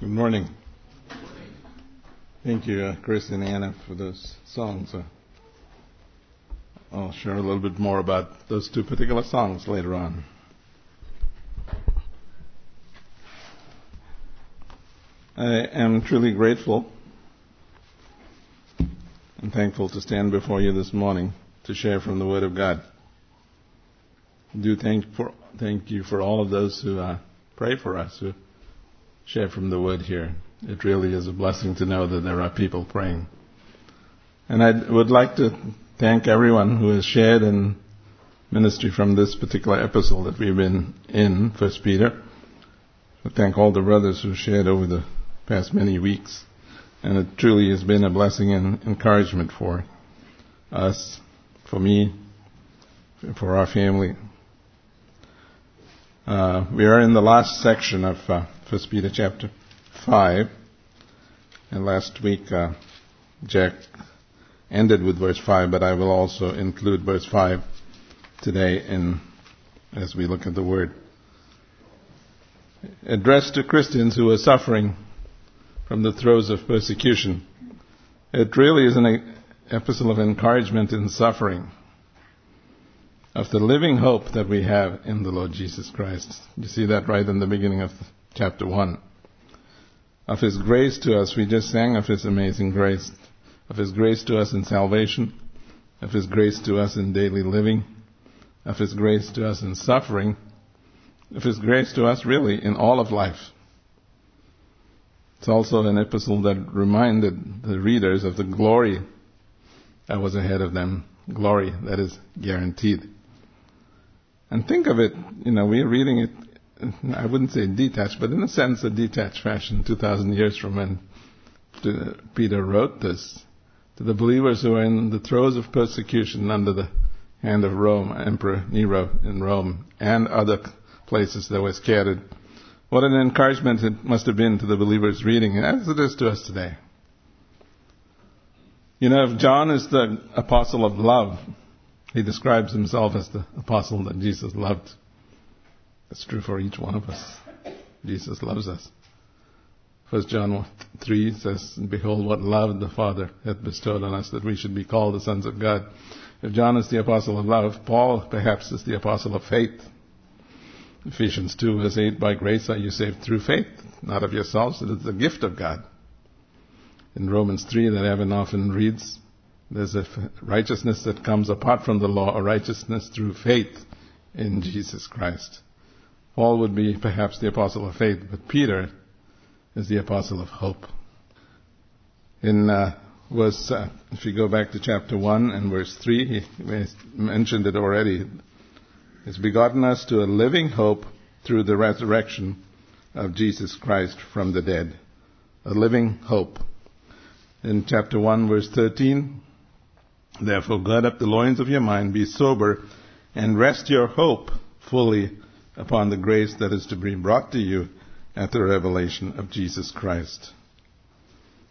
Good morning. Thank you, uh, Chris and Anna, for those songs. Uh, I'll share a little bit more about those two particular songs later on. I am truly grateful and thankful to stand before you this morning to share from the Word of God. I do thank for thank you for all of those who uh, pray for us, who share from the Word here. It really is a blessing to know that there are people praying. And I would like to thank everyone who has shared in ministry from this particular episode that we've been in, First Peter. I thank all the brothers who shared over the past many weeks. And it truly has been a blessing and encouragement for us, for me, for our family. Uh, we are in the last section of uh, First Peter chapter five, and last week uh, Jack ended with verse five, but I will also include verse five today in as we look at the word addressed to Christians who are suffering from the throes of persecution. It really is an epistle of encouragement in suffering of the living hope that we have in the Lord Jesus Christ. You see that right in the beginning of chapter 1. Of His grace to us, we just sang of His amazing grace, of His grace to us in salvation, of His grace to us in daily living, of His grace to us in suffering, of His grace to us really in all of life. It's also an epistle that reminded the readers of the glory that was ahead of them, glory that is guaranteed. And think of it, you know, we're reading it, I wouldn't say detached, but in a sense a detached fashion 2,000 years from when uh, Peter wrote this to the believers who are in the throes of persecution under the hand of Rome, Emperor Nero in Rome, and other places that were scattered. What an encouragement it must have been to the believers reading, as it is to us today. You know, if John is the apostle of love, he describes himself as the apostle that Jesus loved. That's true for each one of us. Jesus loves us. First John 3 says, Behold what love the Father hath bestowed on us that we should be called the sons of God. If John is the apostle of love, Paul perhaps is the apostle of faith. Ephesians 2 verse 8, By grace are you saved through faith, not of yourselves, it is the gift of God. In Romans 3 that Evan often reads, there's a righteousness that comes apart from the law, a righteousness through faith in Jesus Christ. Paul would be perhaps the apostle of faith, but Peter is the apostle of hope. In uh, verse, uh, if you go back to chapter 1 and verse 3, he mentioned it already. He's begotten us to a living hope through the resurrection of Jesus Christ from the dead. A living hope. In chapter 1 verse 13, Therefore, gird up the loins of your mind, be sober, and rest your hope fully upon the grace that is to be brought to you at the revelation of Jesus Christ.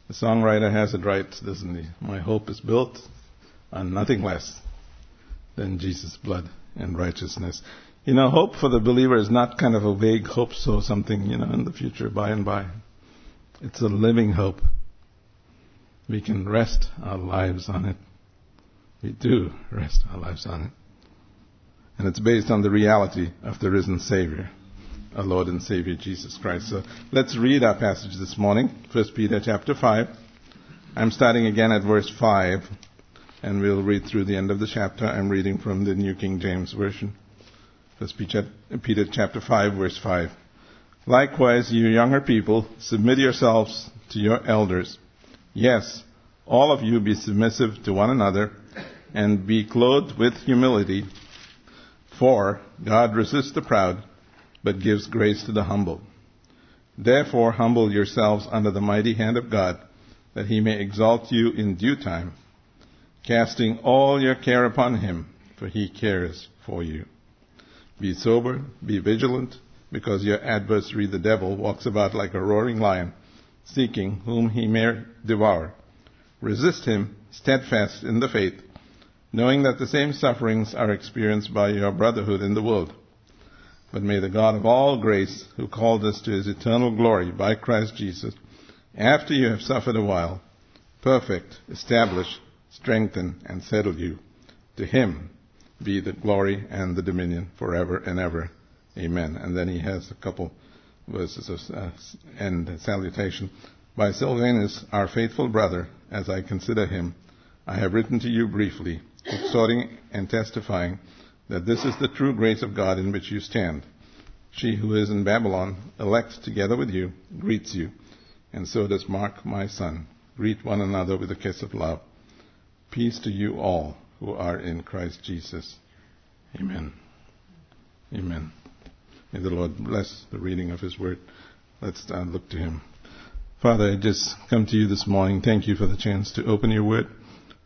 The songwriter has it right, doesn't he? My hope is built on nothing less than Jesus' blood and righteousness. You know, hope for the believer is not kind of a vague hope, so something, you know, in the future, by and by. It's a living hope. We can rest our lives on it. We do rest our lives on it. And it's based on the reality of the risen Savior, our Lord and Savior Jesus Christ. So let's read our passage this morning, 1 Peter chapter 5. I'm starting again at verse 5, and we'll read through the end of the chapter. I'm reading from the New King James Version. 1 Peter chapter 5, verse 5. Likewise, you younger people, submit yourselves to your elders. Yes, all of you be submissive to one another and be clothed with humility. For God resists the proud, but gives grace to the humble. Therefore humble yourselves under the mighty hand of God, that he may exalt you in due time, casting all your care upon him, for he cares for you. Be sober, be vigilant, because your adversary the devil walks about like a roaring lion, seeking whom he may devour. Resist him, steadfast in the faith, knowing that the same sufferings are experienced by your brotherhood in the world. But may the God of all grace, who called us to his eternal glory by Christ Jesus, after you have suffered a while, perfect, establish, strengthen, and settle you. To him be the glory and the dominion forever and ever. Amen. And then he has a couple verses of uh, end salutation. By Silvanus, our faithful brother, as I consider him, I have written to you briefly, exhorting and testifying that this is the true grace of God in which you stand. She who is in Babylon, elect together with you, greets you, and so does Mark, my son. Greet one another with a kiss of love. Peace to you all who are in Christ Jesus. Amen. Amen. May the Lord bless the reading of His Word. Let's uh, look to Him. Father, I just come to you this morning. Thank you for the chance to open your Word.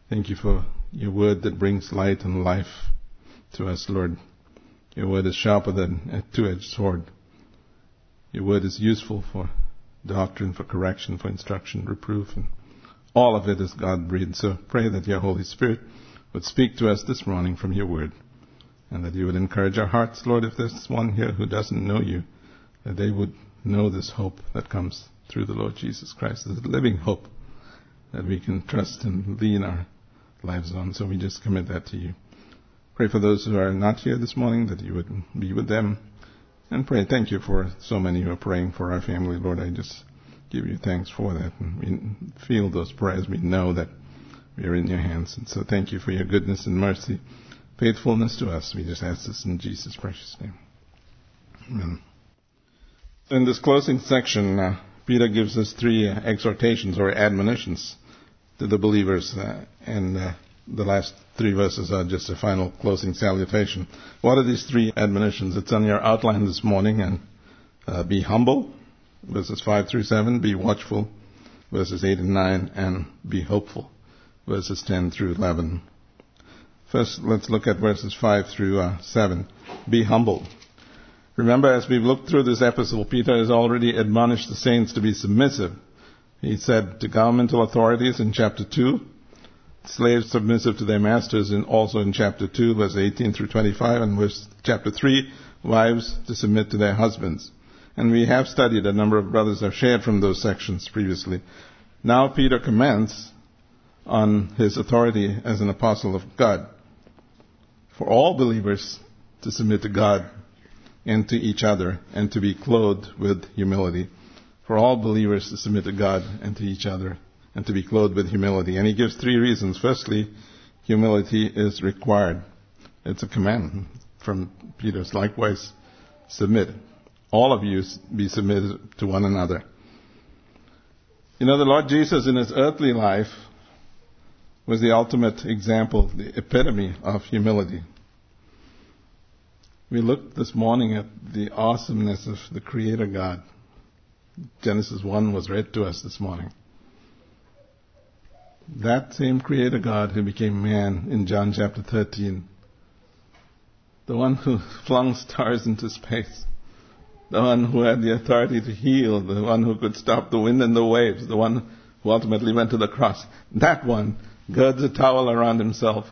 Thank you for your Word that brings light and life to us, Lord. Your word is sharper than a two-edged sword. Your word is useful for doctrine, for correction, for instruction, reproof, and all of it is God breathed. So pray that your Holy Spirit would speak to us this morning from your word, and that you would encourage our hearts, Lord, if there's one here who doesn't know you, that they would know this hope that comes through the Lord Jesus Christ, this living hope that we can trust and lean our lives on. So we just commit that to you. Pray for those who are not here this morning that you would be with them. And pray, thank you for so many who are praying for our family, Lord. I just give you thanks for that. And we feel those prayers. We know that we are in your hands. And so thank you for your goodness and mercy, faithfulness to us. We just ask this in Jesus' precious name. Amen. In this closing section, uh, Peter gives us three exhortations or admonitions to the believers. Uh, and uh, the last three verses are just a final closing salutation. What are these three admonitions? It's on your outline this morning and uh, be humble, verses 5 through 7, be watchful, verses 8 and 9, and be hopeful, verses 10 through 11. First, let's look at verses 5 through uh, 7. Be humble. Remember, as we've looked through this epistle, Peter has already admonished the saints to be submissive. He said to governmental authorities in chapter 2, slaves submissive to their masters and also in chapter 2 verse 18 through 25 and verse chapter 3 wives to submit to their husbands. And we have studied a number of brothers have shared from those sections previously. Now peter comments on his authority as an apostle of god. For all believers to submit to god and to each other and to be clothed with humility for all believers to submit to god and to each other and to be clothed with humility. And he gives three reasons. Firstly, humility is required. It's a command from Peter's. Likewise, submit. All of you be submitted to one another. You know, the Lord Jesus in his earthly life was the ultimate example, the epitome of humility. We looked this morning at the awesomeness of the Creator God. Genesis 1 was read to us this morning. That same Creator God who became man in John chapter 13, the one who flung stars into space, the one who had the authority to heal, the one who could stop the wind and the waves, the one who ultimately went to the cross, that one girds a towel around himself,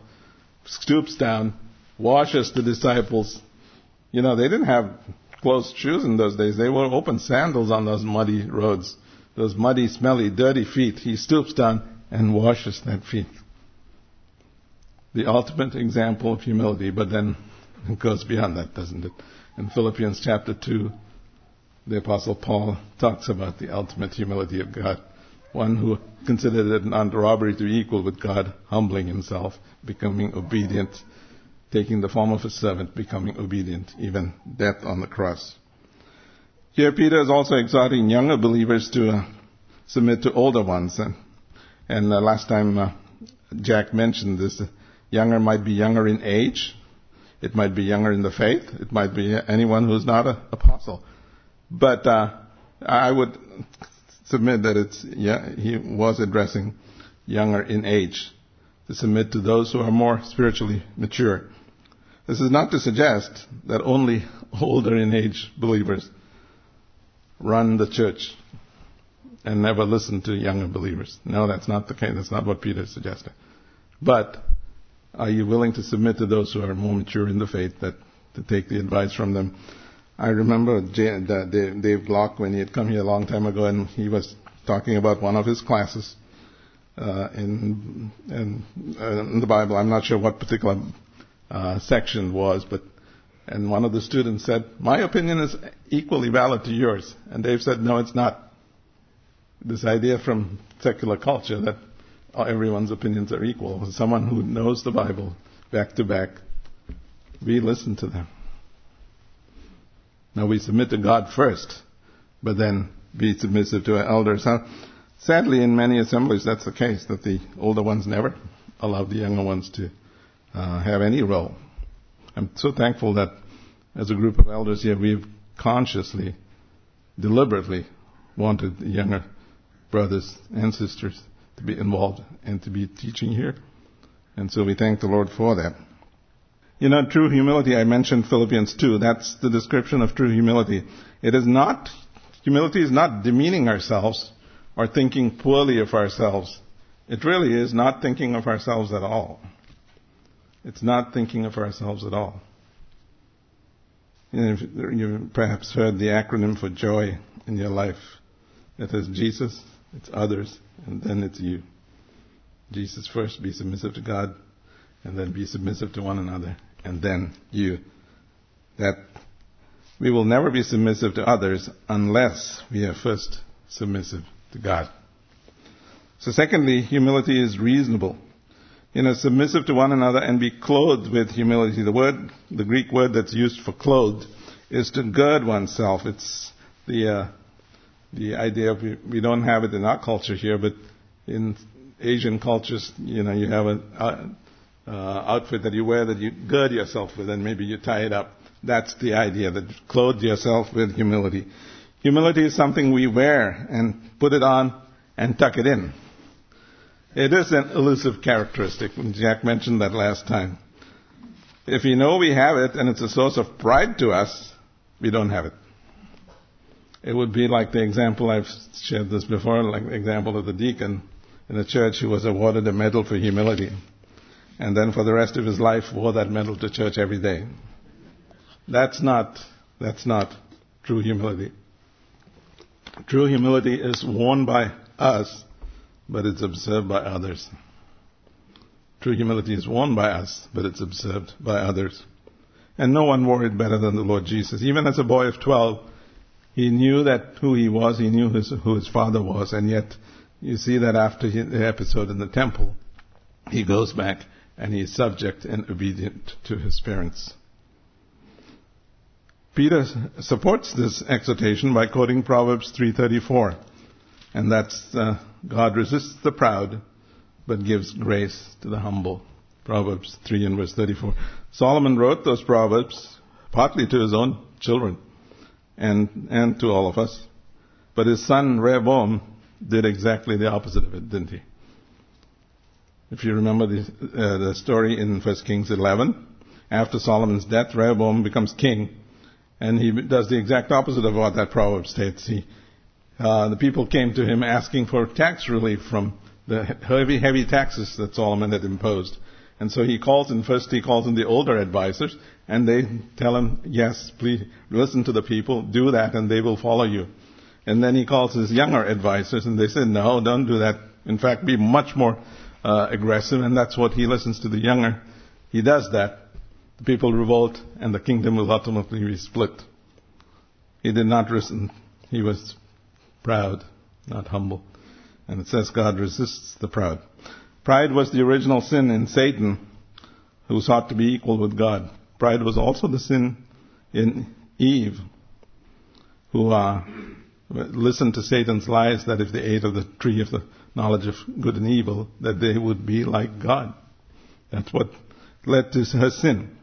stoops down, washes the disciples. You know, they didn't have closed shoes in those days. They wore open sandals on those muddy roads, those muddy, smelly, dirty feet. He stoops down and washes that feet. The ultimate example of humility, but then it goes beyond that, doesn't it? In Philippians chapter 2, the Apostle Paul talks about the ultimate humility of God. One who considered it not robbery to be equal with God, humbling himself, becoming obedient, taking the form of a servant, becoming obedient, even death on the cross. Here Peter is also exhorting younger believers to uh, submit to older ones. And and uh, last time uh, Jack mentioned this, younger might be younger in age. It might be younger in the faith. It might be anyone who's not an apostle. But uh, I would submit that it's yeah, he was addressing younger in age to submit to those who are more spiritually mature. This is not to suggest that only older in age believers run the church and never listen to younger believers. No, that's not the case. That's not what Peter is suggesting. But are you willing to submit to those who are more mature in the faith that to take the advice from them? I remember Dave, Block when he had come here a long time ago, and he was talking about one of his classes uh, in, in, uh, in the Bible. I'm not sure what particular uh, section was, but and one of the students said, "My opinion is equally valid to yours," and Dave said, "No, it's not." This idea from secular culture that everyone's opinions are equal. Someone who knows the Bible back to back, we listen to them. Now we submit to God first, but then be submissive to our elders. Now, sadly, in many assemblies, that's the case, that the older ones never allow the younger ones to uh, have any role. I'm so thankful that as a group of elders here, we've consciously, deliberately wanted the younger brothers and sisters to be involved and to be teaching here. And so we thank the Lord for that. You know, true humility, I mentioned Philippians 2. That's the description of true humility. It is not, humility is not demeaning ourselves or thinking poorly of ourselves. It really is not thinking of ourselves at all. It's not thinking of ourselves at all. You've perhaps heard the acronym for joy in your life. It is Jesus, it's others, and then it's you. Jesus first, be submissive to God, and then be submissive to one another, and then you. That we will never be submissive to others unless we are first submissive to God. So secondly, humility is reasonable. You know, submissive to one another and be clothed with humility. The word, the Greek word that's used for clothed is to gird oneself. It's the, uh, the idea of, we don't have it in our culture here, but in Asian cultures, you know, you have an uh, outfit that you wear that you gird yourself with, and maybe you tie it up. That's the idea, that clothe yourself with humility. Humility is something we wear and put it on and tuck it in. It is an elusive characteristic. Jack mentioned that last time. If we know we have it and it's a source of pride to us, we don't have it. It would be like the example I've shared this before, like the example of the deacon in a church who was awarded a medal for humility. And then for the rest of his life wore that medal to church every day. That's not, that's not true humility. True humility is worn by us, but it's observed by others. True humility is worn by us, but it's observed by others. And no one wore it better than the Lord Jesus. Even as a boy of 12, he knew that who he was, he knew his, who his father was, and yet you see that after the episode in the temple, he goes back and he is subject and obedient to his parents. Peter supports this exhortation by quoting Proverbs 3:34, and that's uh, God resists the proud, but gives grace to the humble. Proverbs 3 and verse 34. Solomon wrote those proverbs partly to his own children and and to all of us, but his son Rehoboam did exactly the opposite of it, didn't he? If you remember the, uh, the story in 1 Kings 11, after Solomon's death, Rehoboam becomes king, and he does the exact opposite of what that proverb states. He, uh, the people came to him asking for tax relief from the heavy, heavy taxes that Solomon had imposed. And so he calls in, first he calls in the older advisors, and they tell him, yes, please listen to the people, do that, and they will follow you. And then he calls his younger advisors, and they say, no, don't do that. In fact, be much more uh, aggressive, and that's what he listens to the younger. He does that. The people revolt, and the kingdom will ultimately be split. He did not listen. He was proud, not humble. And it says God resists the proud. Pride was the original sin in Satan, who sought to be equal with God. Pride was also the sin in Eve, who uh, listened to Satan's lies that if they ate of the tree of the knowledge of good and evil, that they would be like God. That's what led to her sin.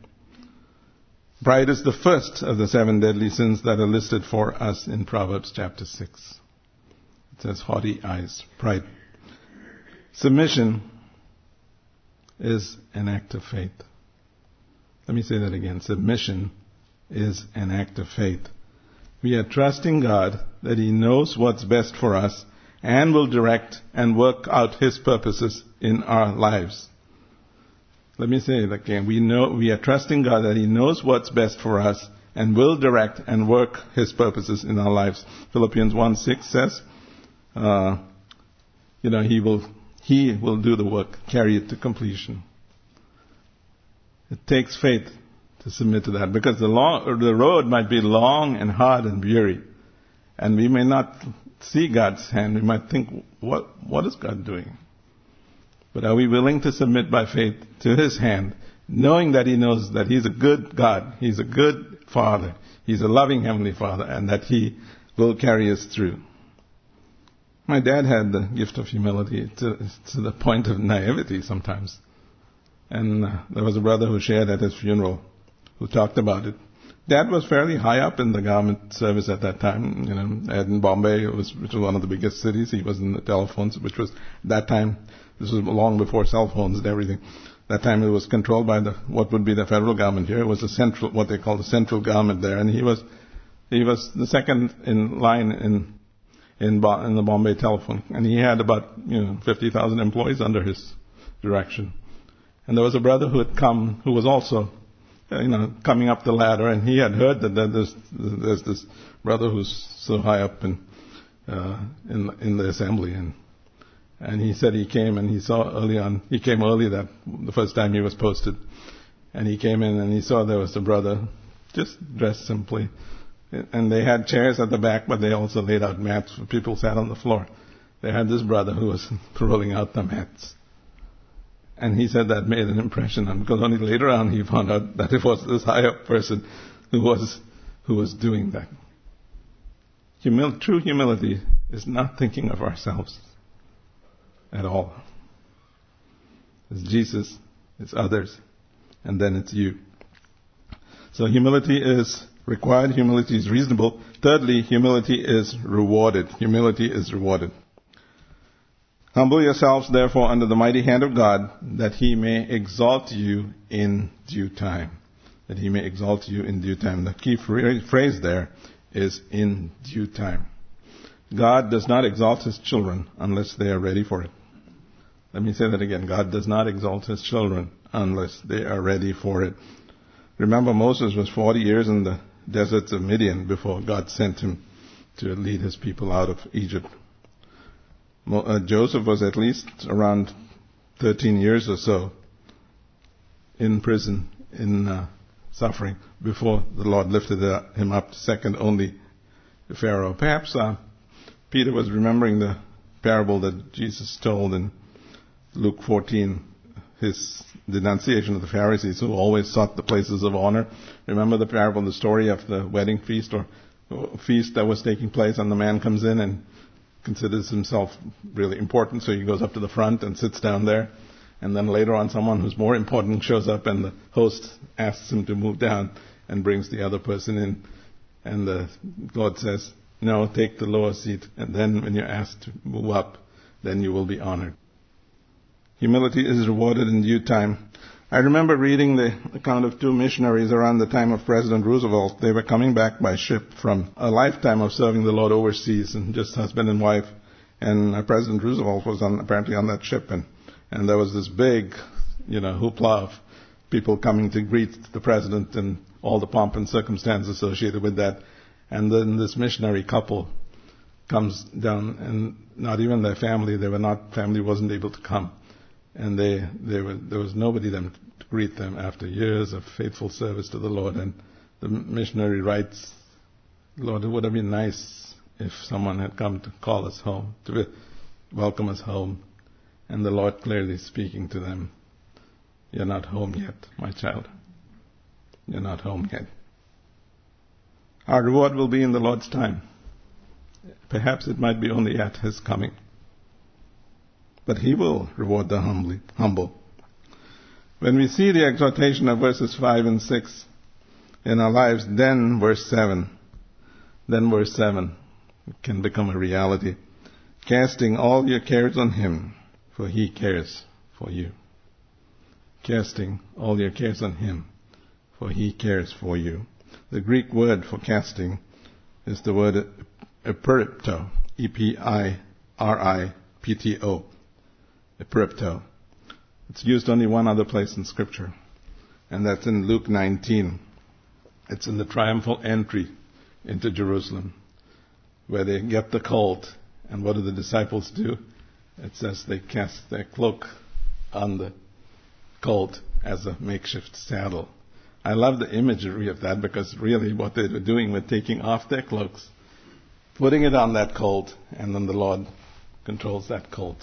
Pride is the first of the seven deadly sins that are listed for us in Proverbs chapter 6. It says haughty eyes, pride. Submission is an act of faith. Let me say that again. Submission is an act of faith. We are trusting God that He knows what's best for us and will direct and work out His purposes in our lives. Let me say it again. We know, we are trusting God that He knows what's best for us and will direct and work His purposes in our lives. Philippians 1 6 says, uh, you know, He will, He will do the work, carry it to completion. It takes faith to submit to that because the, long, the road might be long and hard and weary. And we may not see God's hand. We might think, what, what is God doing? But are we willing to submit by faith to His hand, knowing that He knows that He's a good God, He's a good Father, He's a loving Heavenly Father, and that He will carry us through? My dad had the gift of humility to, to the point of naivety sometimes. And uh, there was a brother who shared at his funeral who talked about it. Dad was fairly high up in the government service at that time. You know, in Bombay, was, which was one of the biggest cities. He was in the telephones, which was that time this was long before cell phones and everything. That time it was controlled by the what would be the federal government here. It was the central, what they call the central government there, and he was he was the second in line in in, in the Bombay telephone, and he had about you know 50,000 employees under his direction. And there was a brother who had come, who was also uh, you know coming up the ladder, and he had heard that there's there's this brother who's so high up in uh, in in the assembly, and and he said he came and he saw early on, he came early that, the first time he was posted. And he came in and he saw there was a brother, just dressed simply. And they had chairs at the back, but they also laid out mats for people sat on the floor. They had this brother who was rolling out the mats. And he said that made an impression on because only later on he found out that it was this high up person who was, who was doing that. Humil- true humility is not thinking of ourselves at all. It's Jesus, it's others, and then it's you. So humility is required, humility is reasonable. Thirdly, humility is rewarded. Humility is rewarded. Humble yourselves therefore under the mighty hand of God, that he may exalt you in due time. That he may exalt you in due time. The key phrase there is in due time. God does not exalt his children unless they are ready for it. Let me say that again. God does not exalt his children unless they are ready for it. Remember, Moses was 40 years in the deserts of Midian before God sent him to lead his people out of Egypt. Uh, Joseph was at least around 13 years or so in prison, in uh, suffering, before the Lord lifted him up second only to Pharaoh. Perhaps uh, Peter was remembering the parable that Jesus told in Luke 14, his denunciation of the Pharisees who always sought the places of honor. Remember the parable, the story of the wedding feast or feast that was taking place and the man comes in and considers himself really important, so he goes up to the front and sits down there. And then later on, someone who's more important shows up, and the host asks him to move down and brings the other person in. And the Lord says, No, take the lower seat, and then when you're asked to move up, then you will be honored. Humility is rewarded in due time. I remember reading the account of two missionaries around the time of President Roosevelt. They were coming back by ship from a lifetime of serving the Lord overseas, and just husband and wife. And uh, President Roosevelt was on, apparently on that ship, and and there was this big, you know, hoopla of people coming to greet the president and all the pomp and circumstance associated with that. And then this missionary couple comes down, and not even their family, they were not family wasn't able to come and they, they were, there was nobody them to greet them after years of faithful service to the Lord. And the missionary writes, Lord, it would have been nice if someone had come to call us home, to welcome us home. And the Lord clearly speaking to them, You're not home yet, my child. You're not home yet. Our reward will be in the Lord's time. Perhaps it might be only at His coming but he will reward the humbly, humble. When we see the exhortation of verses 5 and 6 in our lives, then verse 7, then verse 7 can become a reality. Casting all your cares on him, for he cares for you. Casting all your cares on him, for he cares for you. The Greek word for casting is the word epiripto, E-P-I-R-I-P-T-O. Epiripto. It's used only one other place in Scripture, and that's in Luke 19. It's in the triumphal entry into Jerusalem where they get the colt. And what do the disciples do? It says they cast their cloak on the colt as a makeshift saddle. I love the imagery of that because really what they were doing was taking off their cloaks, putting it on that colt, and then the Lord controls that colt.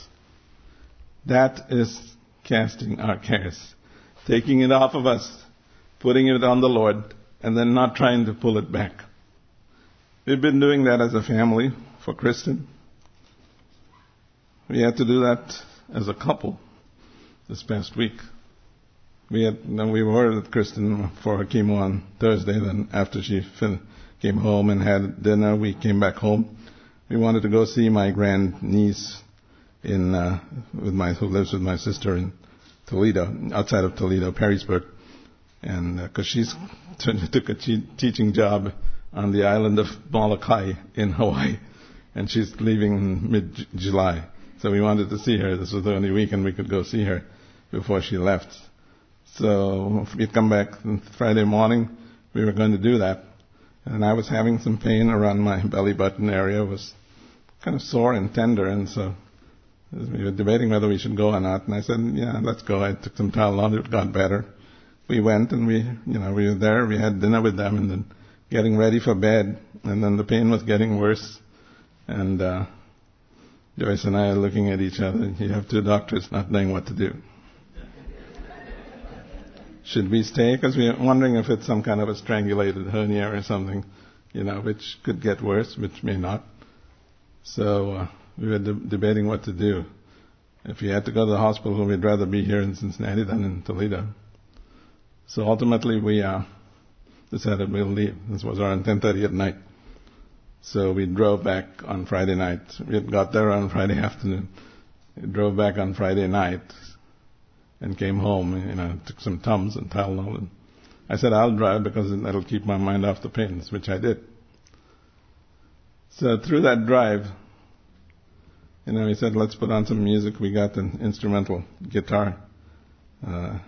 That is casting our cares. Taking it off of us, putting it on the Lord, and then not trying to pull it back. We've been doing that as a family for Kristen. We had to do that as a couple this past week. We had, we were with Kristen for her chemo on Thursday. Then after she came home and had dinner, we came back home. We wanted to go see my grand niece in uh, with my who lives with my sister in Toledo, outside of Toledo, Perrysburg, and because uh, she's took a teaching job on the island of Molokai in Hawaii, and she's leaving mid July. So we wanted to see her. This was the only weekend we could go see her before she left. So we'd come back Friday morning. We were going to do that. And I was having some pain around my belly button area. It was kind of sore and tender. And so we were debating whether we should go or not. And I said, yeah, let's go. I took some Tylenol. It got better. We went and we, you know, we were there. We had dinner with them and then getting ready for bed. And then the pain was getting worse. And, uh, Joyce and I are looking at each other. You have two doctors not knowing what to do. Should we stay? Because we're wondering if it's some kind of a strangulated hernia or something, you know, which could get worse, which may not. So uh, we were de- debating what to do. If we had to go to the hospital, we'd rather be here in Cincinnati than in Toledo. So ultimately, we uh, decided we'll leave. This was around 10:30 at night. So we drove back on Friday night. We had got there on Friday afternoon. We drove back on Friday night and came home, you know, took some Tums and Tylenol. And I said, I'll drive because that'll keep my mind off the pains, which I did. So through that drive, you know, he said, let's put on some music. We got an instrumental guitar uh,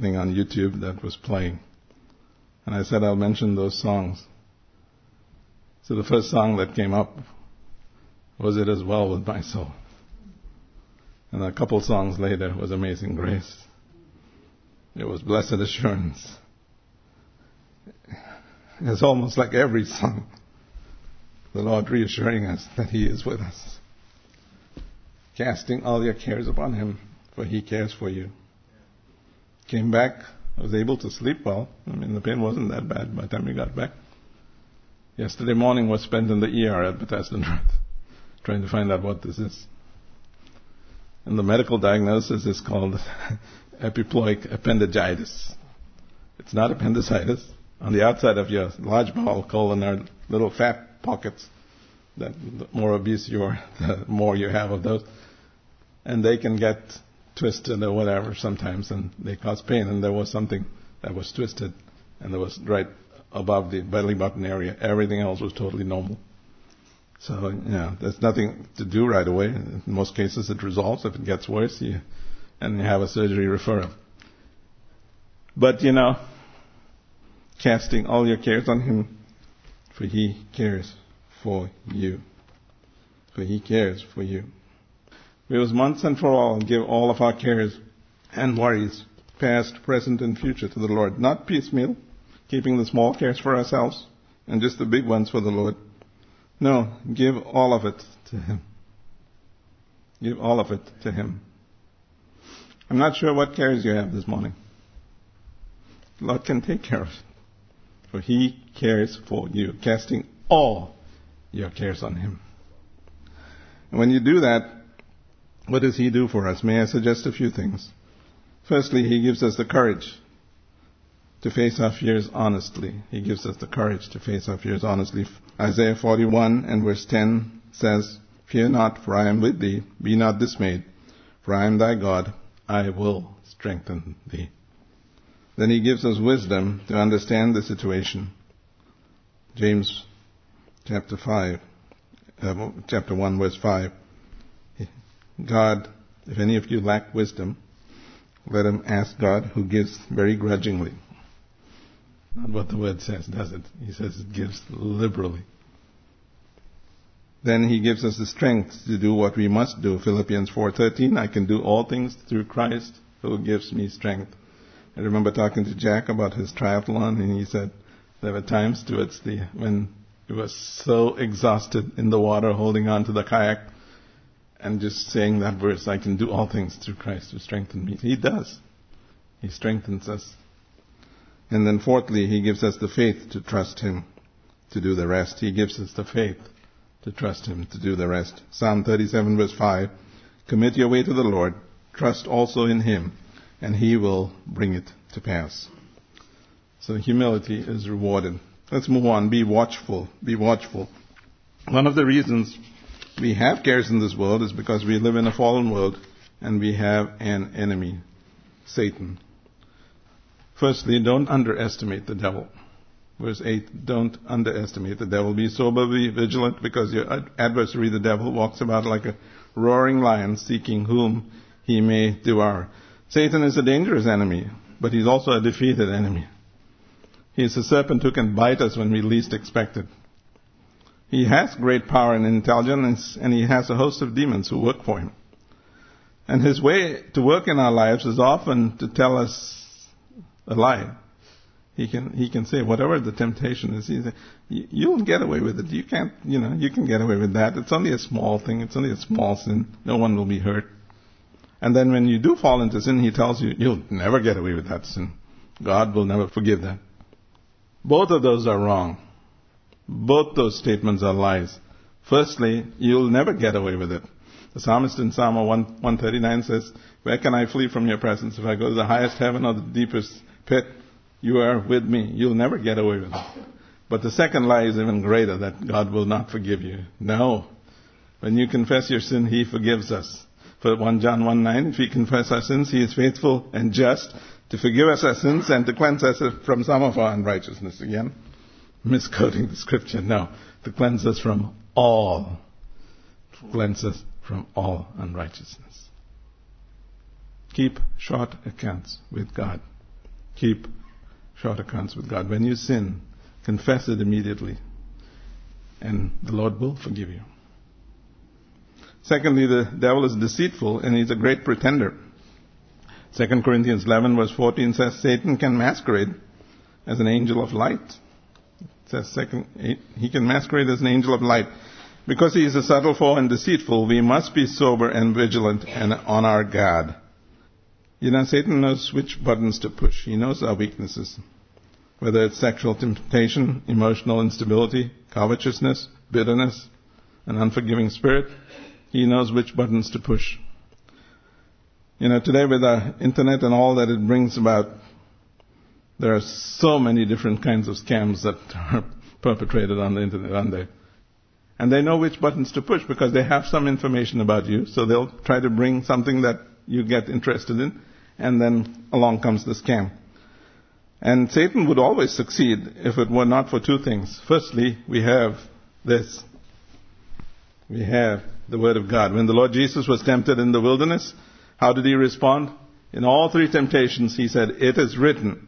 thing on YouTube that was playing. And I said, I'll mention those songs. So the first song that came up was It Is Well With My Soul. And a couple songs later was Amazing Grace. It was Blessed Assurance. It's almost like every song, the Lord reassuring us that He is with us. Casting all your cares upon Him, for He cares for you. Came back, was able to sleep well. I mean, the pain wasn't that bad by the time we got back. Yesterday morning was spent in the ER at Bethesda North, trying to find out what this is. And the medical diagnosis is called epiploic appendagitis. It's not appendicitis. On the outside of your large bowel colon are little fat pockets. That the more obese you are, the more you have of those. And they can get twisted or whatever sometimes, and they cause pain. And there was something that was twisted, and it was right above the belly button area. Everything else was totally normal. So, yeah, there's nothing to do right away. In most cases, it resolves. If it gets worse, you, and you have a surgery referral. But, you know, casting all your cares on Him, for He cares for you. For He cares for you. We must once and for all give all of our cares and worries, past, present, and future, to the Lord. Not piecemeal, keeping the small cares for ourselves, and just the big ones for the Lord. No, give all of it to Him. Give all of it to Him. I'm not sure what cares you have this morning. The Lord can take care of it. For He cares for you, casting all your cares on Him. And when you do that, what does He do for us? May I suggest a few things? Firstly, He gives us the courage to face our fears honestly. He gives us the courage to face our fears honestly. Isaiah 41 and verse 10 says, Fear not, for I am with thee. Be not dismayed, for I am thy God. I will strengthen thee. Then he gives us wisdom to understand the situation. James chapter 5, uh, chapter 1 verse 5. God, if any of you lack wisdom, let him ask God who gives very grudgingly Not what the word says, does it? He says it gives liberally. Then he gives us the strength to do what we must do. Philippians 4:13, I can do all things through Christ who gives me strength. I remember talking to Jack about his triathlon and he said there were times towards the when he was so exhausted in the water holding on to the kayak and just saying that verse, I can do all things through Christ who strengthens me. He does. He strengthens us. And then fourthly, he gives us the faith to trust him to do the rest. He gives us the faith to trust him to do the rest. Psalm 37 verse 5, commit your way to the Lord, trust also in him, and he will bring it to pass. So humility is rewarded. Let's move on. Be watchful. Be watchful. One of the reasons we have cares in this world is because we live in a fallen world and we have an enemy, Satan. Firstly, don't underestimate the devil. Verse 8, don't underestimate the devil. Be sober, be vigilant, because your adversary, the devil, walks about like a roaring lion, seeking whom he may devour. Satan is a dangerous enemy, but he's also a defeated enemy. He's a serpent who can bite us when we least expect it. He has great power and intelligence, and he has a host of demons who work for him. And his way to work in our lives is often to tell us a lie. He can he can say whatever the temptation is. He say, you'll get away with it. You can't you know you can get away with that. It's only a small thing. It's only a small sin. No one will be hurt. And then when you do fall into sin, he tells you you'll never get away with that sin. God will never forgive that. Both of those are wrong. Both those statements are lies. Firstly, you'll never get away with it. The psalmist in Psalm 139 says, Where can I flee from your presence? If I go to the highest heaven or the deepest pit, you are with me. You'll never get away with it. But the second lie is even greater, that God will not forgive you. No. When you confess your sin, He forgives us. For 1 John 1 9, if we confess our sins, He is faithful and just to forgive us our sins and to cleanse us from some of our unrighteousness. Again, misquoting the scripture. No, to cleanse us from all. To cleanse us from all unrighteousness. Keep short accounts with God. Keep short accounts with God. When you sin, confess it immediately, and the Lord will forgive you. Secondly, the devil is deceitful and he's a great pretender. 2 Corinthians 11 verse 14 says Satan can masquerade as an angel of light says second, he can masquerade as an angel of light. Because he is a subtle foe and deceitful, we must be sober and vigilant and on our guard. You know, Satan knows which buttons to push. He knows our weaknesses. Whether it's sexual temptation, emotional instability, covetousness, bitterness, an unforgiving spirit, he knows which buttons to push. You know, today with the internet and all that it brings about, there are so many different kinds of scams that are perpetrated on the internet, aren't they? And they know which buttons to push because they have some information about you, so they'll try to bring something that you get interested in, and then along comes the scam. And Satan would always succeed if it were not for two things. Firstly, we have this. We have the Word of God. When the Lord Jesus was tempted in the wilderness, how did he respond? In all three temptations, he said, It is written.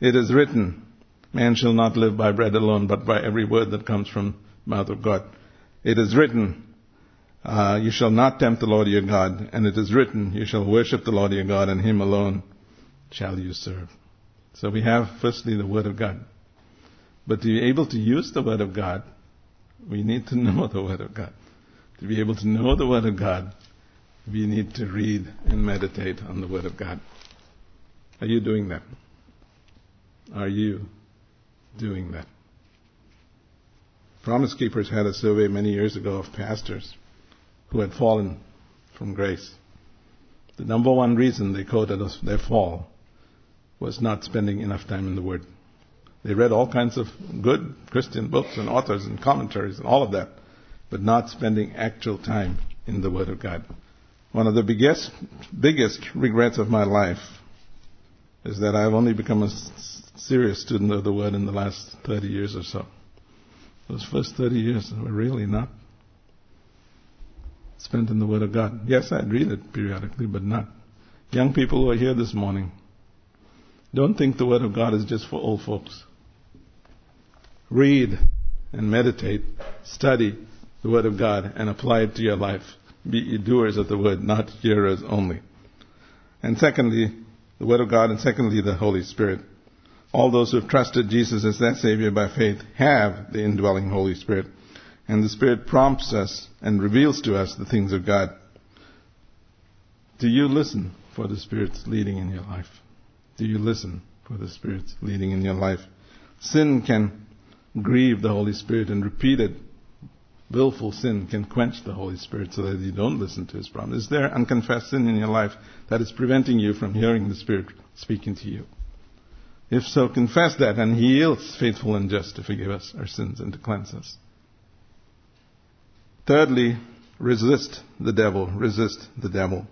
It is written, man shall not live by bread alone, but by every word that comes from the mouth of God. It is written, uh, you shall not tempt the Lord your God, and it is written, you shall worship the Lord your God, and him alone shall you serve. So we have firstly the Word of God. But to be able to use the Word of God, we need to know the Word of God. To be able to know the Word of God, we need to read and meditate on the Word of God. Are you doing that? Are you doing that? Promise Keepers had a survey many years ago of pastors who had fallen from grace. The number one reason they quoted as their fall was not spending enough time in the Word. They read all kinds of good Christian books and authors and commentaries and all of that, but not spending actual time in the Word of God. One of the biggest, biggest regrets of my life is that I've only become a serious student of the Word in the last 30 years or so. Those first 30 years were really not spent in the Word of God. Yes, I'd read it periodically, but not. Young people who are here this morning, don't think the Word of God is just for old folks. Read and meditate, study the Word of God and apply it to your life. Be doers of the Word, not hearers only. And secondly, the Word of God, and secondly, the Holy Spirit. All those who have trusted Jesus as their Savior by faith have the indwelling Holy Spirit. And the Spirit prompts us and reveals to us the things of God. Do you listen for the Spirit's leading in your life? Do you listen for the Spirit's leading in your life? Sin can grieve the Holy Spirit and repeated willful sin can quench the Holy Spirit so that you don't listen to His promise. Is there unconfessed sin in your life that is preventing you from hearing the Spirit speaking to you? If so, confess that and He is faithful and just to forgive us our sins and to cleanse us. Thirdly, resist the devil. Resist the devil.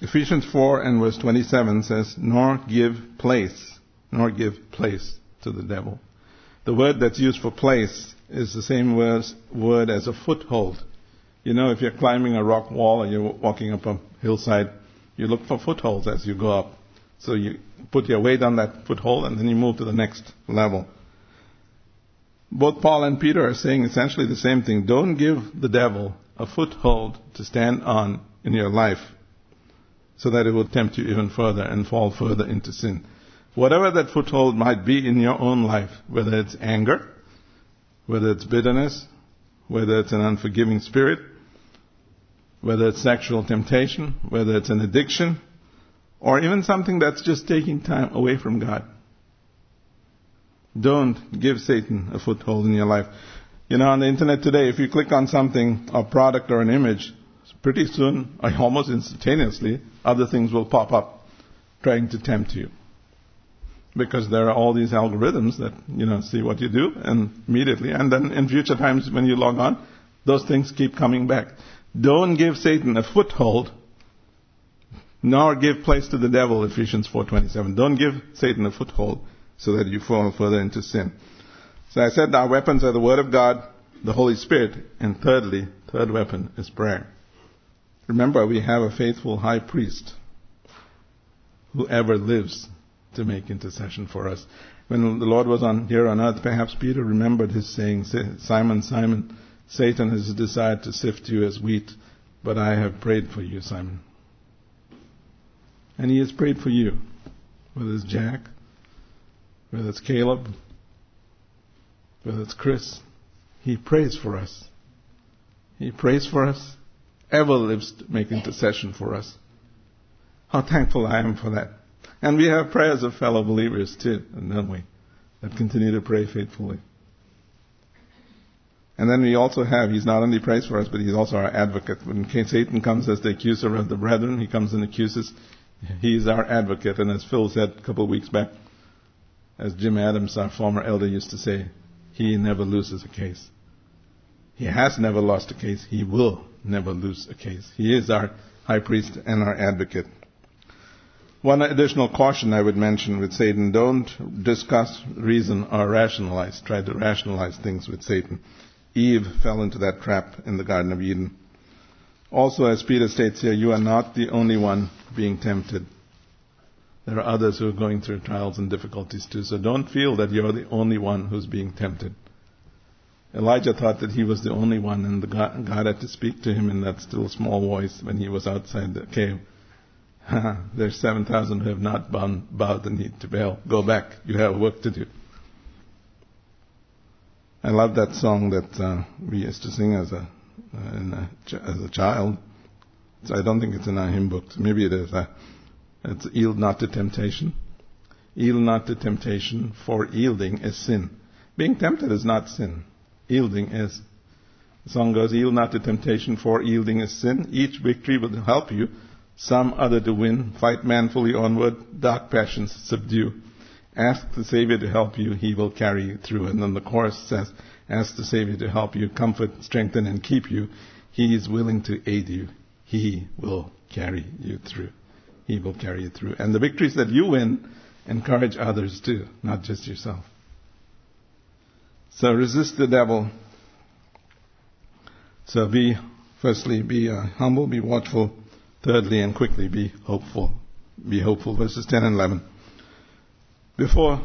Ephesians 4 and verse 27 says, nor give place, nor give place to the devil. The word that's used for place is the same word as a foothold. You know, if you're climbing a rock wall or you're walking up a hillside, you look for footholds as you go up. So you put your weight on that foothold and then you move to the next level. Both Paul and Peter are saying essentially the same thing. Don't give the devil a foothold to stand on in your life so that it will tempt you even further and fall further into sin. Whatever that foothold might be in your own life, whether it's anger, whether it's bitterness, whether it's an unforgiving spirit, whether it's sexual temptation, whether it's an addiction, or even something that's just taking time away from God. Don't give Satan a foothold in your life. You know, on the internet today, if you click on something, a product or an image, pretty soon, almost instantaneously, other things will pop up trying to tempt you because there are all these algorithms that you know see what you do and immediately. And then in future times when you log on those things keep coming back. Don't give satan a foothold nor give place to the devil ephesians 4:27 don't give satan a foothold so that you fall further into sin. So i said our weapons are the word of god the holy spirit and thirdly third weapon is prayer. Remember we have a faithful high priest who ever lives to make intercession for us. When the Lord was on here on earth, perhaps Peter remembered his saying, Simon, Simon, Satan has desired to sift you as wheat, but I have prayed for you, Simon. And he has prayed for you, whether it's Jack, whether it's Caleb, whether it's Chris. He prays for us. He prays for us, ever lives to make intercession for us. How thankful I am for that. And we have prayers of fellow believers too, don't we? That continue to pray faithfully. And then we also have, he's not only prays for us, but he's also our advocate. When Satan comes as the accuser of the brethren, he comes and accuses. He's our advocate. And as Phil said a couple of weeks back, as Jim Adams, our former elder, used to say, he never loses a case. He has never lost a case. He will never lose a case. He is our high priest and our advocate. One additional caution I would mention with Satan, don't discuss, reason, or rationalize. Try to rationalize things with Satan. Eve fell into that trap in the Garden of Eden. Also, as Peter states here, you are not the only one being tempted. There are others who are going through trials and difficulties too, so don't feel that you're the only one who's being tempted. Elijah thought that he was the only one, and God, God had to speak to him in that still small voice when he was outside the cave. There's 7,000 who have not bowed the knee to Baal. Go back. You have work to do. I love that song that uh, we used to sing as a, uh, a, as a child. So I don't think it's in our hymn books. Maybe it is. Uh, it's yield not to temptation. Yield not to temptation, for yielding is sin. Being tempted is not sin. Yielding is. The song goes, yield not to temptation, for yielding is sin. Each victory will help you some other to win, fight manfully onward, dark passions subdue. Ask the Savior to help you, He will carry you through. And then the chorus says, ask the Savior to help you, comfort, strengthen, and keep you. He is willing to aid you. He will carry you through. He will carry you through. And the victories that you win, encourage others too, not just yourself. So resist the devil. So be, firstly, be uh, humble, be watchful, Thirdly, and quickly, be hopeful. Be hopeful. Verses 10 and 11. Before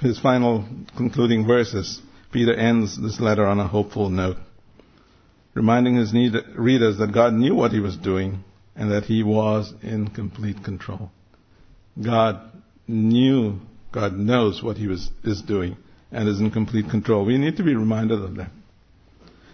his final concluding verses, Peter ends this letter on a hopeful note, reminding his readers that God knew what he was doing and that he was in complete control. God knew, God knows what he was, is doing and is in complete control. We need to be reminded of that.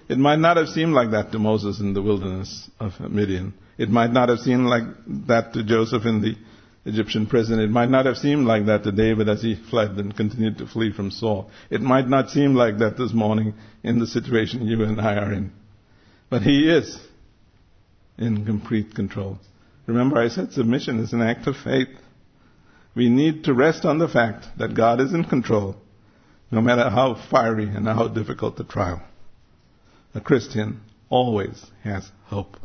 It might not have seemed like that to Moses in the wilderness of Midian. It might not have seemed like that to Joseph in the Egyptian prison. It might not have seemed like that to David as he fled and continued to flee from Saul. It might not seem like that this morning in the situation you and I are in. But he is in complete control. Remember I said submission is an act of faith. We need to rest on the fact that God is in control, no matter how fiery and how difficult the trial. A Christian always has hope.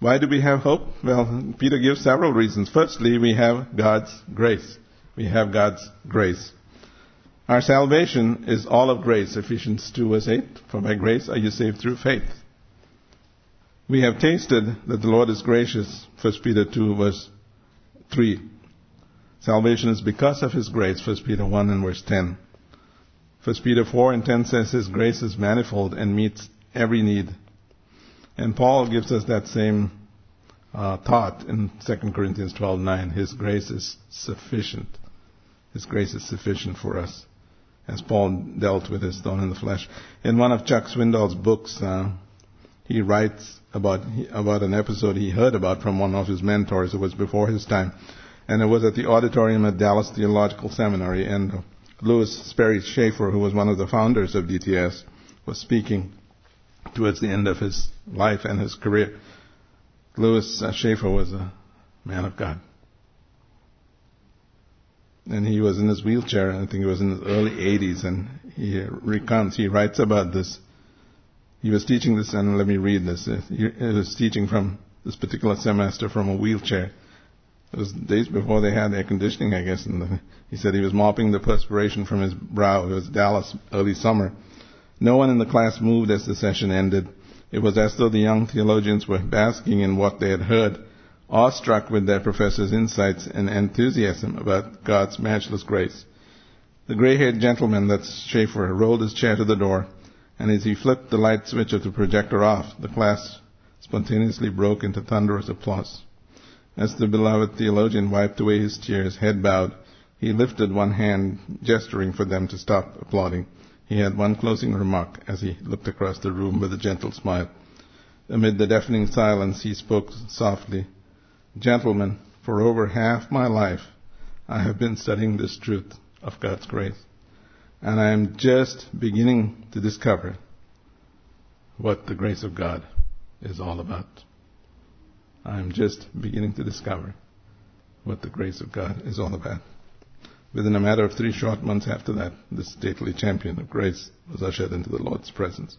Why do we have hope? Well, Peter gives several reasons. Firstly, we have God's grace. We have God's grace. Our salvation is all of grace. Ephesians 2 verse 8. For by grace are you saved through faith. We have tasted that the Lord is gracious. 1 Peter 2 verse 3. Salvation is because of His grace. 1 Peter 1 and verse 10. 1 Peter 4 and 10 says His grace is manifold and meets every need and Paul gives us that same uh, thought in 2 Corinthians 12:9. His grace is sufficient. His grace is sufficient for us, as Paul dealt with his thorn in the flesh. In one of Chuck Swindoll's books, uh, he writes about about an episode he heard about from one of his mentors. It was before his time, and it was at the auditorium at Dallas Theological Seminary. And Lewis Sperry Chafer, who was one of the founders of DTS, was speaking towards the end of his life and his career. Lewis uh, Chafer was a man of God. And he was in his wheelchair, I think it was in his early 80s, and he recounts, he writes about this. He was teaching this, and let me read this. He was teaching from this particular semester from a wheelchair. It was days before they had air conditioning, I guess, and he said he was mopping the perspiration from his brow. It was Dallas early summer. No one in the class moved as the session ended. It was as though the young theologians were basking in what they had heard, awestruck with their professor's insights and enthusiasm about God's matchless grace. The gray-haired gentleman, that's Chafer, rolled his chair to the door, and as he flipped the light switch of the projector off, the class spontaneously broke into thunderous applause. As the beloved theologian wiped away his tears, head bowed, he lifted one hand, gesturing for them to stop applauding. He had one closing remark as he looked across the room with a gentle smile. Amid the deafening silence, he spoke softly. Gentlemen, for over half my life, I have been studying this truth of God's grace. And I am just beginning to discover what the grace of God is all about. I am just beginning to discover what the grace of God is all about. Within a matter of three short months after that, this stately champion of grace was ushered into the Lord's presence.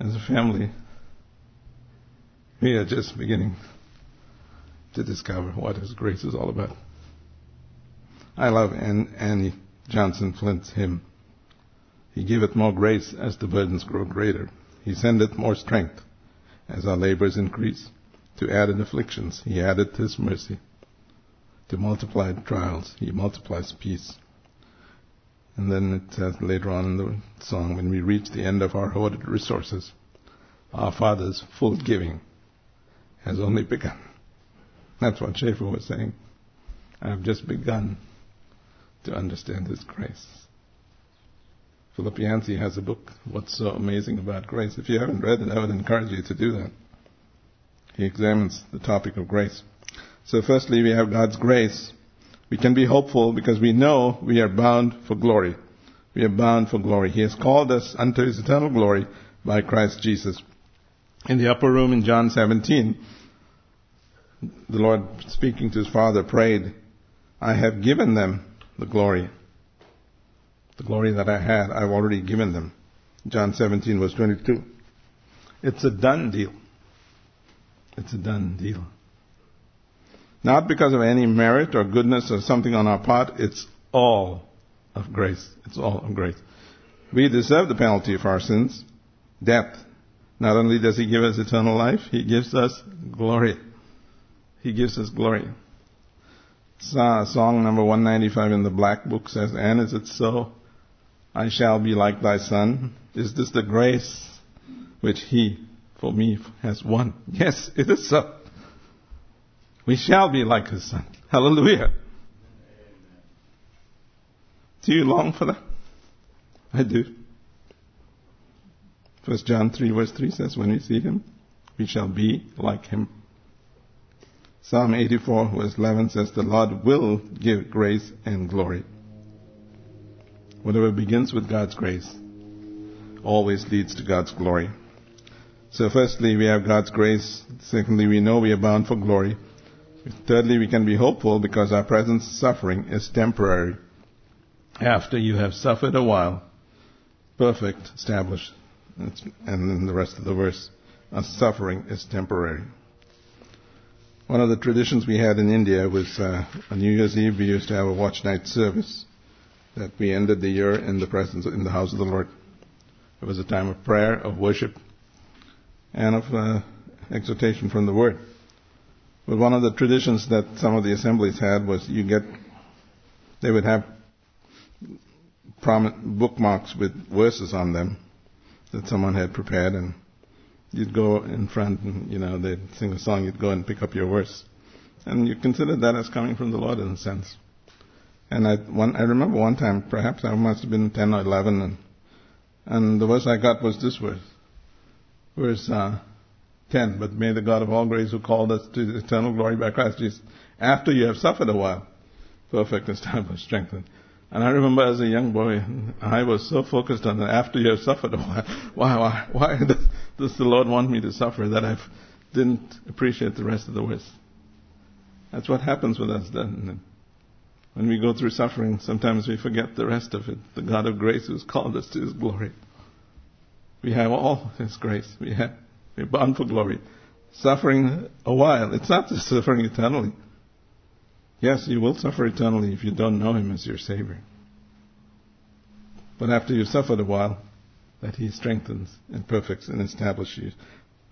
As a family, we are just beginning to discover what His grace is all about. I love Annie Johnson Flint's hymn. He giveth more grace as the burdens grow greater. He sendeth more strength as our labors increase. To added afflictions, He addeth His mercy to multiply trials. He multiplies peace. And then it says later on in the song, when we reach the end of our hoarded resources, our Father's full giving has only begun. That's what Chafer was saying. I've just begun to understand His grace. Philip Yancey has a book, What's So Amazing About Grace. If you haven't read it, I would encourage you to do that. He examines the topic of grace. So firstly, we have God's grace. We can be hopeful because we know we are bound for glory. We are bound for glory. He has called us unto his eternal glory by Christ Jesus. In the upper room in John 17, the Lord speaking to his Father prayed, I have given them the glory. The glory that I had, I've already given them. John 17 verse 22. It's a done deal. It's a done deal. Not because of any merit or goodness or something on our part. It's all of grace. It's all of grace. We deserve the penalty of our sins, death. Not only does He give us eternal life, He gives us glory. He gives us glory. Uh, song number 195 in the Black Book says, And is it so? I shall be like thy son. Is this the grace which he for me has won? Yes, it is so. We shall be like his son. Hallelujah. Do you long for that? I do. First John 3 verse 3 says, when we see him, we shall be like him. Psalm 84 verse 11 says, the Lord will give grace and glory. Whatever begins with God's grace always leads to God's glory. So firstly, we have God's grace. Secondly, we know we are bound for glory. Thirdly, we can be hopeful because our present suffering is temporary. After you have suffered a while, perfect, established, and then the rest of the verse, our suffering is temporary. One of the traditions we had in India was uh, on New Year's Eve we used to have a watch night service that we ended the year in the presence in the house of the Lord. It was a time of prayer, of worship, and of uh, exhortation from the Word. But one of the traditions that some of the assemblies had was you get, they would have prom- bookmarks with verses on them that someone had prepared, and you'd go in front and, you know, they'd sing a song, you'd go and pick up your verse. And you consider that as coming from the Lord in a sense. And I, one, I remember one time, perhaps I must have been 10 or 11, and, and the verse I got was this verse. Verse uh, 10. But may the God of all grace who called us to eternal glory by Christ Jesus, after you have suffered a while, perfect, established, strengthened. And I remember as a young boy, I was so focused on that after you have suffered a while, why, why, why does, the Lord want me to suffer that I didn't appreciate the rest of the verse? That's what happens with us then. When we go through suffering, sometimes we forget the rest of it. The God of grace who's called us to His glory. We have all His grace. We have, we're bound for glory. Suffering a while. It's not just suffering eternally. Yes, you will suffer eternally if you don't know Him as your Savior. But after you've suffered a while, that He strengthens and perfects and establishes you.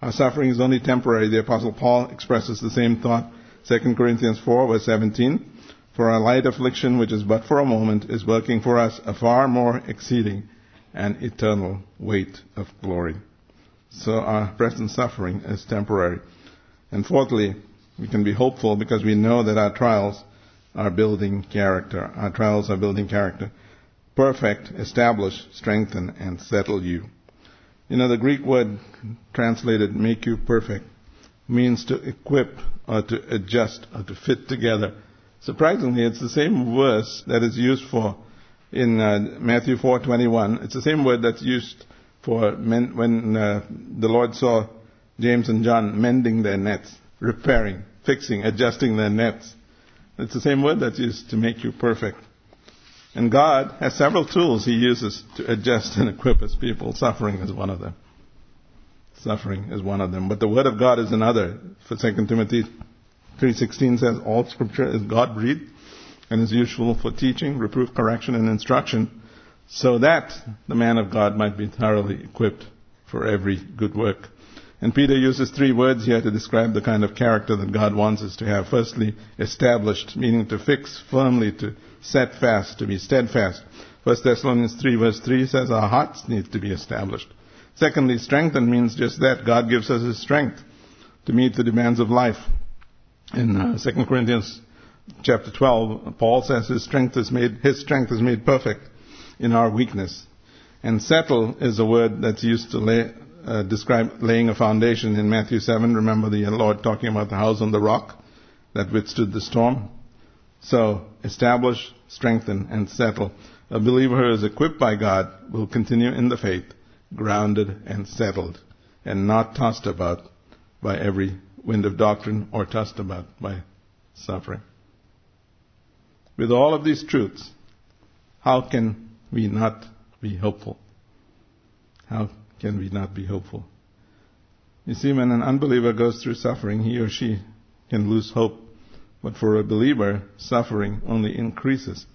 Our suffering is only temporary. The Apostle Paul expresses the same thought. 2 Corinthians 4 verse 17. For our light affliction, which is but for a moment, is working for us a far more exceeding and eternal weight of glory. So our present suffering is temporary. And fourthly, we can be hopeful because we know that our trials are building character. Our trials are building character. Perfect, establish, strengthen, and settle you. You know, the Greek word translated make you perfect means to equip or to adjust or to fit together. Surprisingly, it's the same verse that is used for in uh, Matthew 4:21. It's the same word that's used for men, when uh, the Lord saw James and John mending their nets, repairing, fixing, adjusting their nets. It's the same word that's used to make you perfect. And God has several tools He uses to adjust and equip His people. Suffering is one of them. Suffering is one of them. But the Word of God is another. For 2 Timothy 3.16 says, All Scripture is God-breathed and is useful for teaching, reproof, correction, and instruction, so that the man of God might be thoroughly equipped for every good work. And Peter uses three words here to describe the kind of character that God wants us to have. Firstly, established, meaning to fix firmly, to set fast, to be steadfast. First Thessalonians 3 verse 3 says our hearts need to be established. Secondly, strengthened means just that. God gives us His strength to meet the demands of life. In uh, 2 Corinthians chapter 12, Paul says his strength is made, his strength is made perfect in our weakness. And settle is a word that's used to lay, uh, describe laying a foundation in Matthew 7. Remember the Lord talking about the house on the rock that withstood the storm? So, establish, strengthen, and settle. A believer who is equipped by God will continue in the faith, grounded and settled, and not tossed about by every wind of doctrine or tossed about by suffering. With all of these truths, how can we not be hopeful? How can we not be hopeful? You see, when an unbeliever goes through suffering, he or she can lose hope. But for a believer, suffering only increases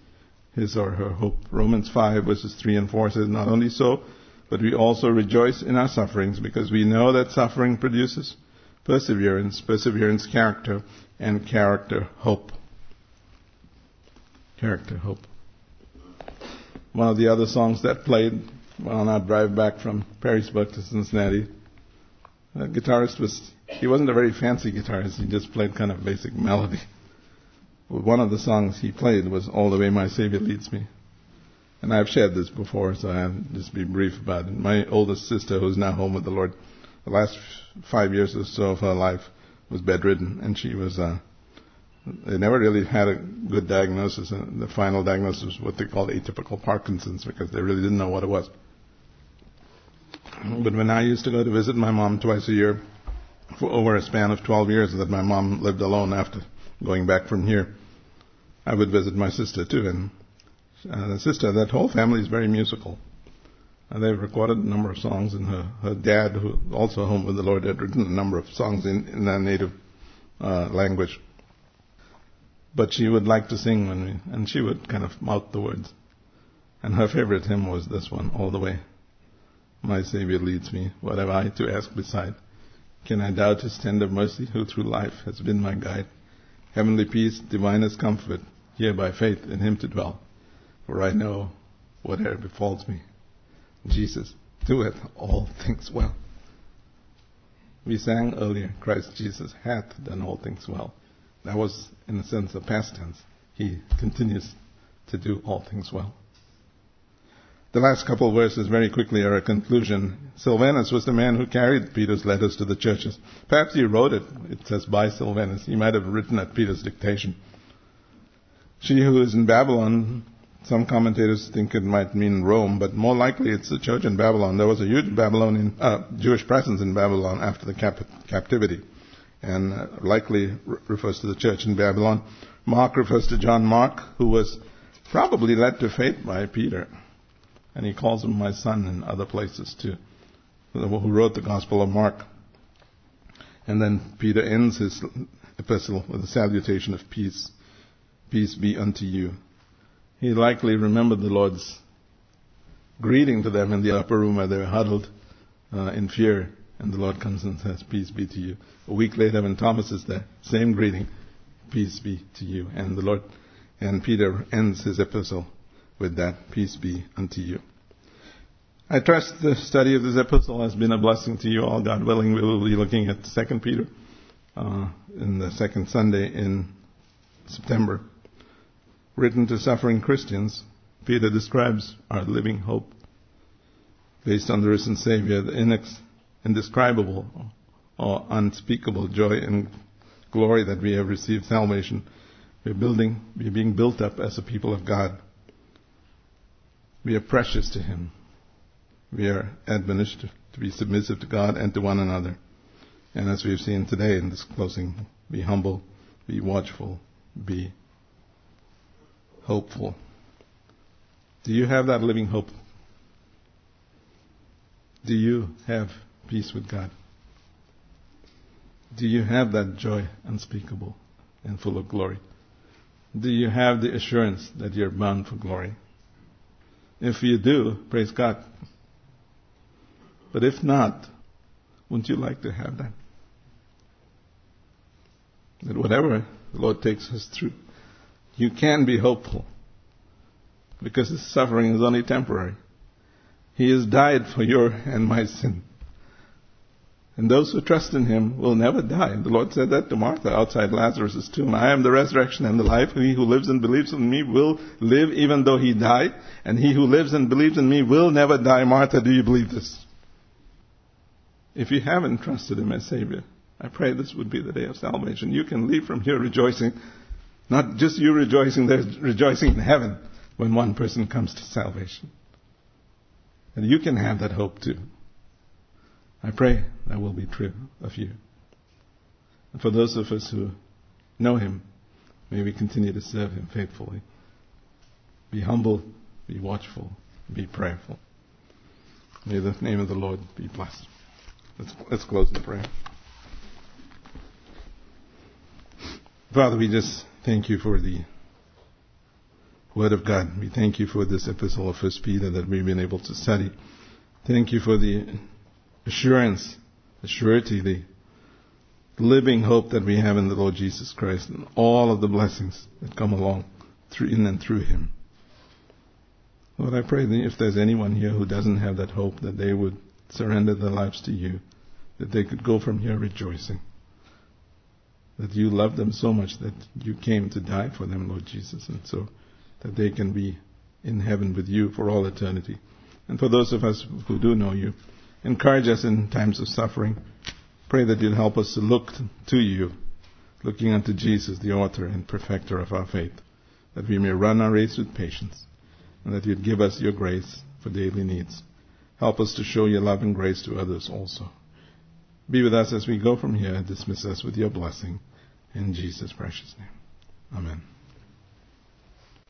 his or her hope. Romans 5 verses 3 and 4 says, Not only so, but we also rejoice in our sufferings because we know that suffering produces perseverance, perseverance character, and character hope. character, hope. One of the other songs that played on our drive back from Perrysburg to Cincinnati, the guitarist was, he wasn't a very fancy guitarist, he just played kind of basic melody. One of the songs he played was All the Way My Savior Leads Me. And I've shared this before, so I'll just be brief about it. My oldest sister, who's now home with the Lord, the last five years or so of her life was bedridden, and she was, uh, they never really had a good diagnosis, and the final diagnosis was what they called atypical Parkinson's because they really didn't know what it was. But when I used to go to visit my mom twice a year for over a span of 12 years that my mom lived alone after going back from here, I would visit my sister too. And uh, the sister, that whole family is very musical. Uh, they've recorded a number of songs, and her, her dad, who also home with the Lord, had written a number of songs in, in their native uh, language. But she would like to sing when we, and she would kind of mouth the words. And her favorite hymn was this one, All the Way. My Savior leads me, what have I to ask beside? Can I doubt His tender mercy, who through life has been my guide? Heavenly peace, divinest comfort, here by faith in Him to dwell. For I know whatever befalls me, Jesus doeth all things well. We sang earlier, Christ Jesus hath done all things well. That was, in a sense, a past tense. He continues to do all things well. The last couple of verses very quickly are a conclusion. Silvanus was the man who carried Peter's letters to the churches. Perhaps he wrote it. It says by Silvanus. He might have written at Peter's dictation. She who is in Babylon, some commentators think it might mean Rome, but more likely it's the church in Babylon. There was a huge Babylonian, uh, Jewish presence in Babylon after the cap- captivity, and likely re- refers to the church in Babylon. Mark refers to John Mark, who was probably led to faith by Peter. And he calls him my son in other places too, who wrote the Gospel of Mark. And then Peter ends his epistle with a salutation of peace. Peace be unto you. He likely remembered the Lord's greeting to them in the upper room where they were huddled uh, in fear. And the Lord comes and says, Peace be to you. A week later, when Thomas is there, same greeting, Peace be to you. And the Lord, and Peter ends his epistle with that, peace be unto you. I trust the study of this epistle has been a blessing to you all. God willing, we will be looking at 2 Peter uh, in the second Sunday in September. Written to suffering Christians, Peter describes our living hope based on the risen Savior, the inex- indescribable or unspeakable joy and glory that we have received salvation. We're building, we're being built up as a people of God. We are precious to Him. We are admonished to be submissive to God and to one another. And as we've seen today in this closing, be humble, be watchful, be hopeful. Do you have that living hope? Do you have peace with God? Do you have that joy unspeakable and full of glory? Do you have the assurance that you're bound for glory? If you do, praise God. But if not, wouldn't you like to have that? That whatever the Lord takes us through, you can be hopeful because His suffering is only temporary. He has died for your and my sin. And those who trust in him will never die. The Lord said that to Martha outside Lazarus' tomb. I am the resurrection and the life. He who lives and believes in me will live even though he die. And he who lives and believes in me will never die. Martha, do you believe this? If you haven't trusted him as Savior, I pray this would be the day of salvation. You can leave from here rejoicing. Not just you rejoicing, there's rejoicing in heaven when one person comes to salvation. And you can have that hope too. I pray that will be true of you. And for those of us who know Him, may we continue to serve Him faithfully. Be humble, be watchful, be prayerful. May the name of the Lord be blessed. Let's, let's close in prayer. Father, we just thank you for the Word of God. We thank you for this epistle of First Peter that we've been able to study. Thank you for the assurance, the surety, the living hope that we have in the Lord Jesus Christ and all of the blessings that come along through, in and through him. Lord, I pray that if there's anyone here who doesn't have that hope, that they would surrender their lives to you, that they could go from here rejoicing. That you love them so much that you came to die for them, Lord Jesus, and so that they can be in heaven with you for all eternity. And for those of us who do know you, encourage us in times of suffering. Pray that you'll help us to look to you, looking unto Jesus, the author and perfecter of our faith, that we may run our race with patience, and that you'd give us your grace for daily needs. Help us to show your love and grace to others also. Be with us as we go from here and dismiss us with your blessing. In Jesus' precious name. Amen.